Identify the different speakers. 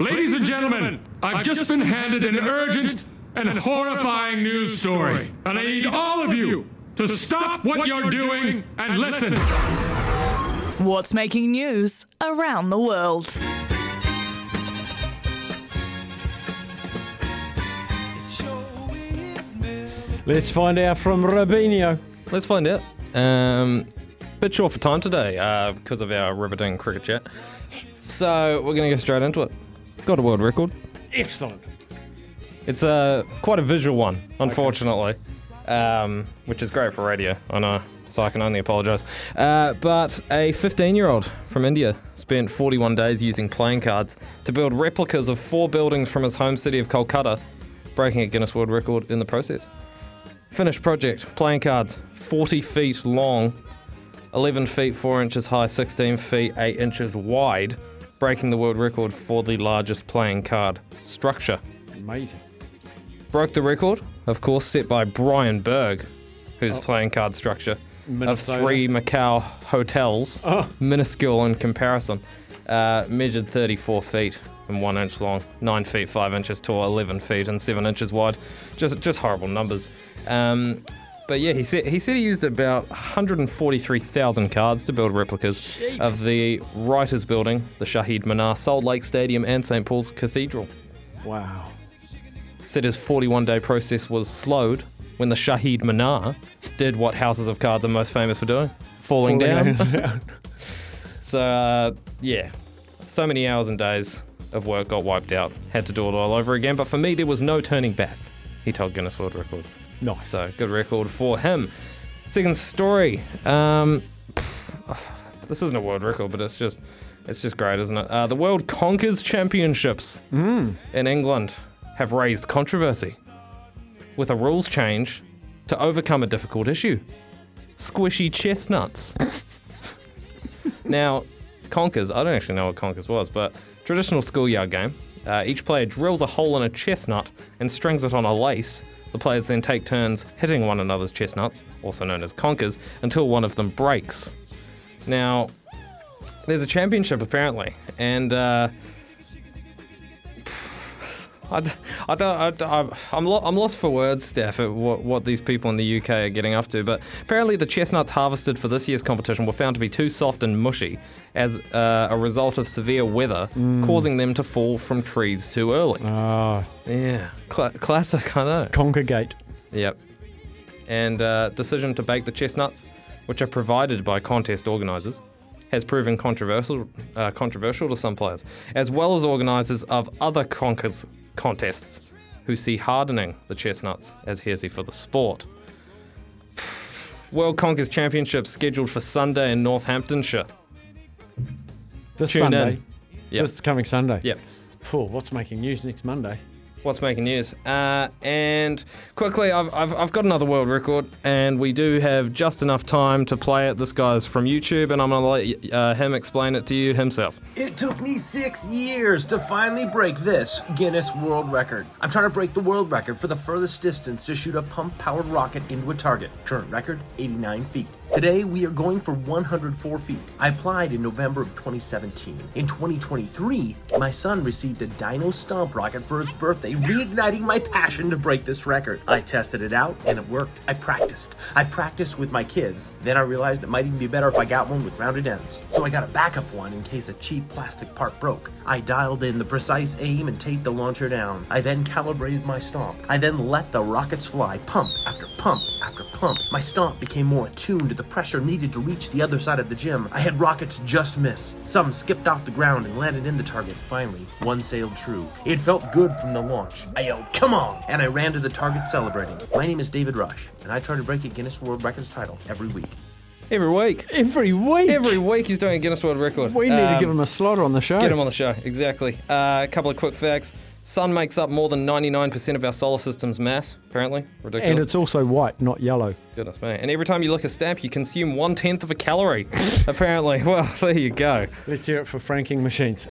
Speaker 1: Ladies and gentlemen, I've just been handed an urgent and horrifying news story, and I need all of you to stop what you're doing and listen.
Speaker 2: What's making news around the world?
Speaker 3: Let's find out from Robinho.
Speaker 4: Let's find out. Um, bit short for time today uh, because of our Riverdale cricket chat. So we're going to go straight into it. Got a world record.
Speaker 3: Excellent.
Speaker 4: It's a quite a visual one, unfortunately, um, which is great for radio. I know, so I can only apologise. Uh, but a 15-year-old from India spent 41 days using playing cards to build replicas of four buildings from his home city of Kolkata, breaking a Guinness World Record in the process. Finished project: playing cards, 40 feet long, 11 feet 4 inches high, 16 feet 8 inches wide, breaking the world record for the largest playing card structure
Speaker 3: Amazing.
Speaker 4: broke the record, of course, set by Brian Berg, whose playing card structure
Speaker 3: Minnesota.
Speaker 4: of three Macau hotels,
Speaker 3: Oh.
Speaker 4: minuscule in comparison, uh, measured 34 feet and one inch long, nine feet five inches tall, 11 feet and seven inches wide. Just just horrible numbers. Um, but yeah, he said he said he used about 143,000 cards to build replicas of the Writers Building, the Shahid Minar, Salt Lake Stadium, and St Paul's Cathedral
Speaker 3: Wow.
Speaker 4: said his 41 day process was slowed when the Shahid Minar did what houses of cards are most famous for doing falling, down. so, uh, yeah, so many hours and days of work got wiped out. Had to do it all over again. But for me, there was no turning back, he told Guinness World Records.
Speaker 3: nice.
Speaker 4: So, good record for him. Second story. Um, this isn't a world record, but it's just. It's just great, isn't it? Uh, the World Conkers Championships in England have raised controversy with a rules change to overcome a difficult issue squishy chestnuts. now, conkers, I don't actually know what conkers was, but traditional schoolyard game. Uh, each player drills a hole in a chestnut and strings it on a lace. The players then take turns hitting one another's chestnuts, also known as conkers, until one of them breaks. Now, there's a championship apparently, and uh, I, d- I don't, I, I'm, I'm, lo- I'm lost for words, Steph, at what, what these people in the UK are getting up to. But apparently, the chestnuts harvested for this year's competition were found to be too soft and mushy as uh, a result of severe weather, causing them to fall from trees too early.
Speaker 3: Ah,
Speaker 4: Yeah, Cla- classic, I know.
Speaker 3: Conkergate.
Speaker 4: Yep. And uh, decision to bake the chestnuts, which are provided by contest organisers, has proven controversial, uh, controversial to some players, as well as organisers of other conkers contests who see hardening the chestnuts as heresy for the sport. World Conkers Championship scheduled for Sunday in Northamptonshire.
Speaker 3: This
Speaker 4: Tune
Speaker 3: Sunday.
Speaker 4: in. Yep.
Speaker 3: This coming Sunday.
Speaker 4: Yep.
Speaker 3: Phew, what's making news next Monday?
Speaker 4: What's making news? Uh, and quickly, I've, I've, I've got another world record, and we do have just enough time to play it. This guy's from YouTube, and I'm going to let uh, him explain it to you himself.
Speaker 5: It took me six years to finally break this Guinness World Record. I'm trying to break the world record for the furthest distance to shoot a pump powered rocket into a target. Current record 89 feet. Today we are going for 104 feet. I applied in November of 2017. In 2023, my son received a Dino Stomp rocket for his birthday, reigniting my passion to break this record. I tested it out and it worked. I practiced. I practiced with my kids. Then I realized it might even be better if I got one with rounded ends. So I got a backup one in case a cheap plastic part broke. I dialed in the precise aim and taped the launcher down. I then calibrated my stomp. I then let the rockets fly, pump after pump after pump. My stomp became more attuned to the pressure needed to reach the other side of the gym. I had rockets just miss. Some skipped off the ground and landed in the target. Finally, one sailed true. It felt good from the launch. I yelled, come on! And I ran to the target celebrating. My name is David Rush, and I try to break a Guinness World Records title every week.
Speaker 4: Every week.
Speaker 3: Every week.
Speaker 4: Every week he's doing a Guinness World Record.
Speaker 3: we need to
Speaker 4: Um,
Speaker 3: give him a slot on the show.
Speaker 4: Get him on the show, exactly. Uh, a couple of quick facts. Sun makes up more than 99% of our solar system's mass, apparently. Ridiculous.
Speaker 3: and it's also white, not yellow.
Speaker 4: Goodness me. And every time you lick a stamp, you consume one tenth of a calorie, apparently. Well, there you go.
Speaker 3: Let's hear it for franking machines.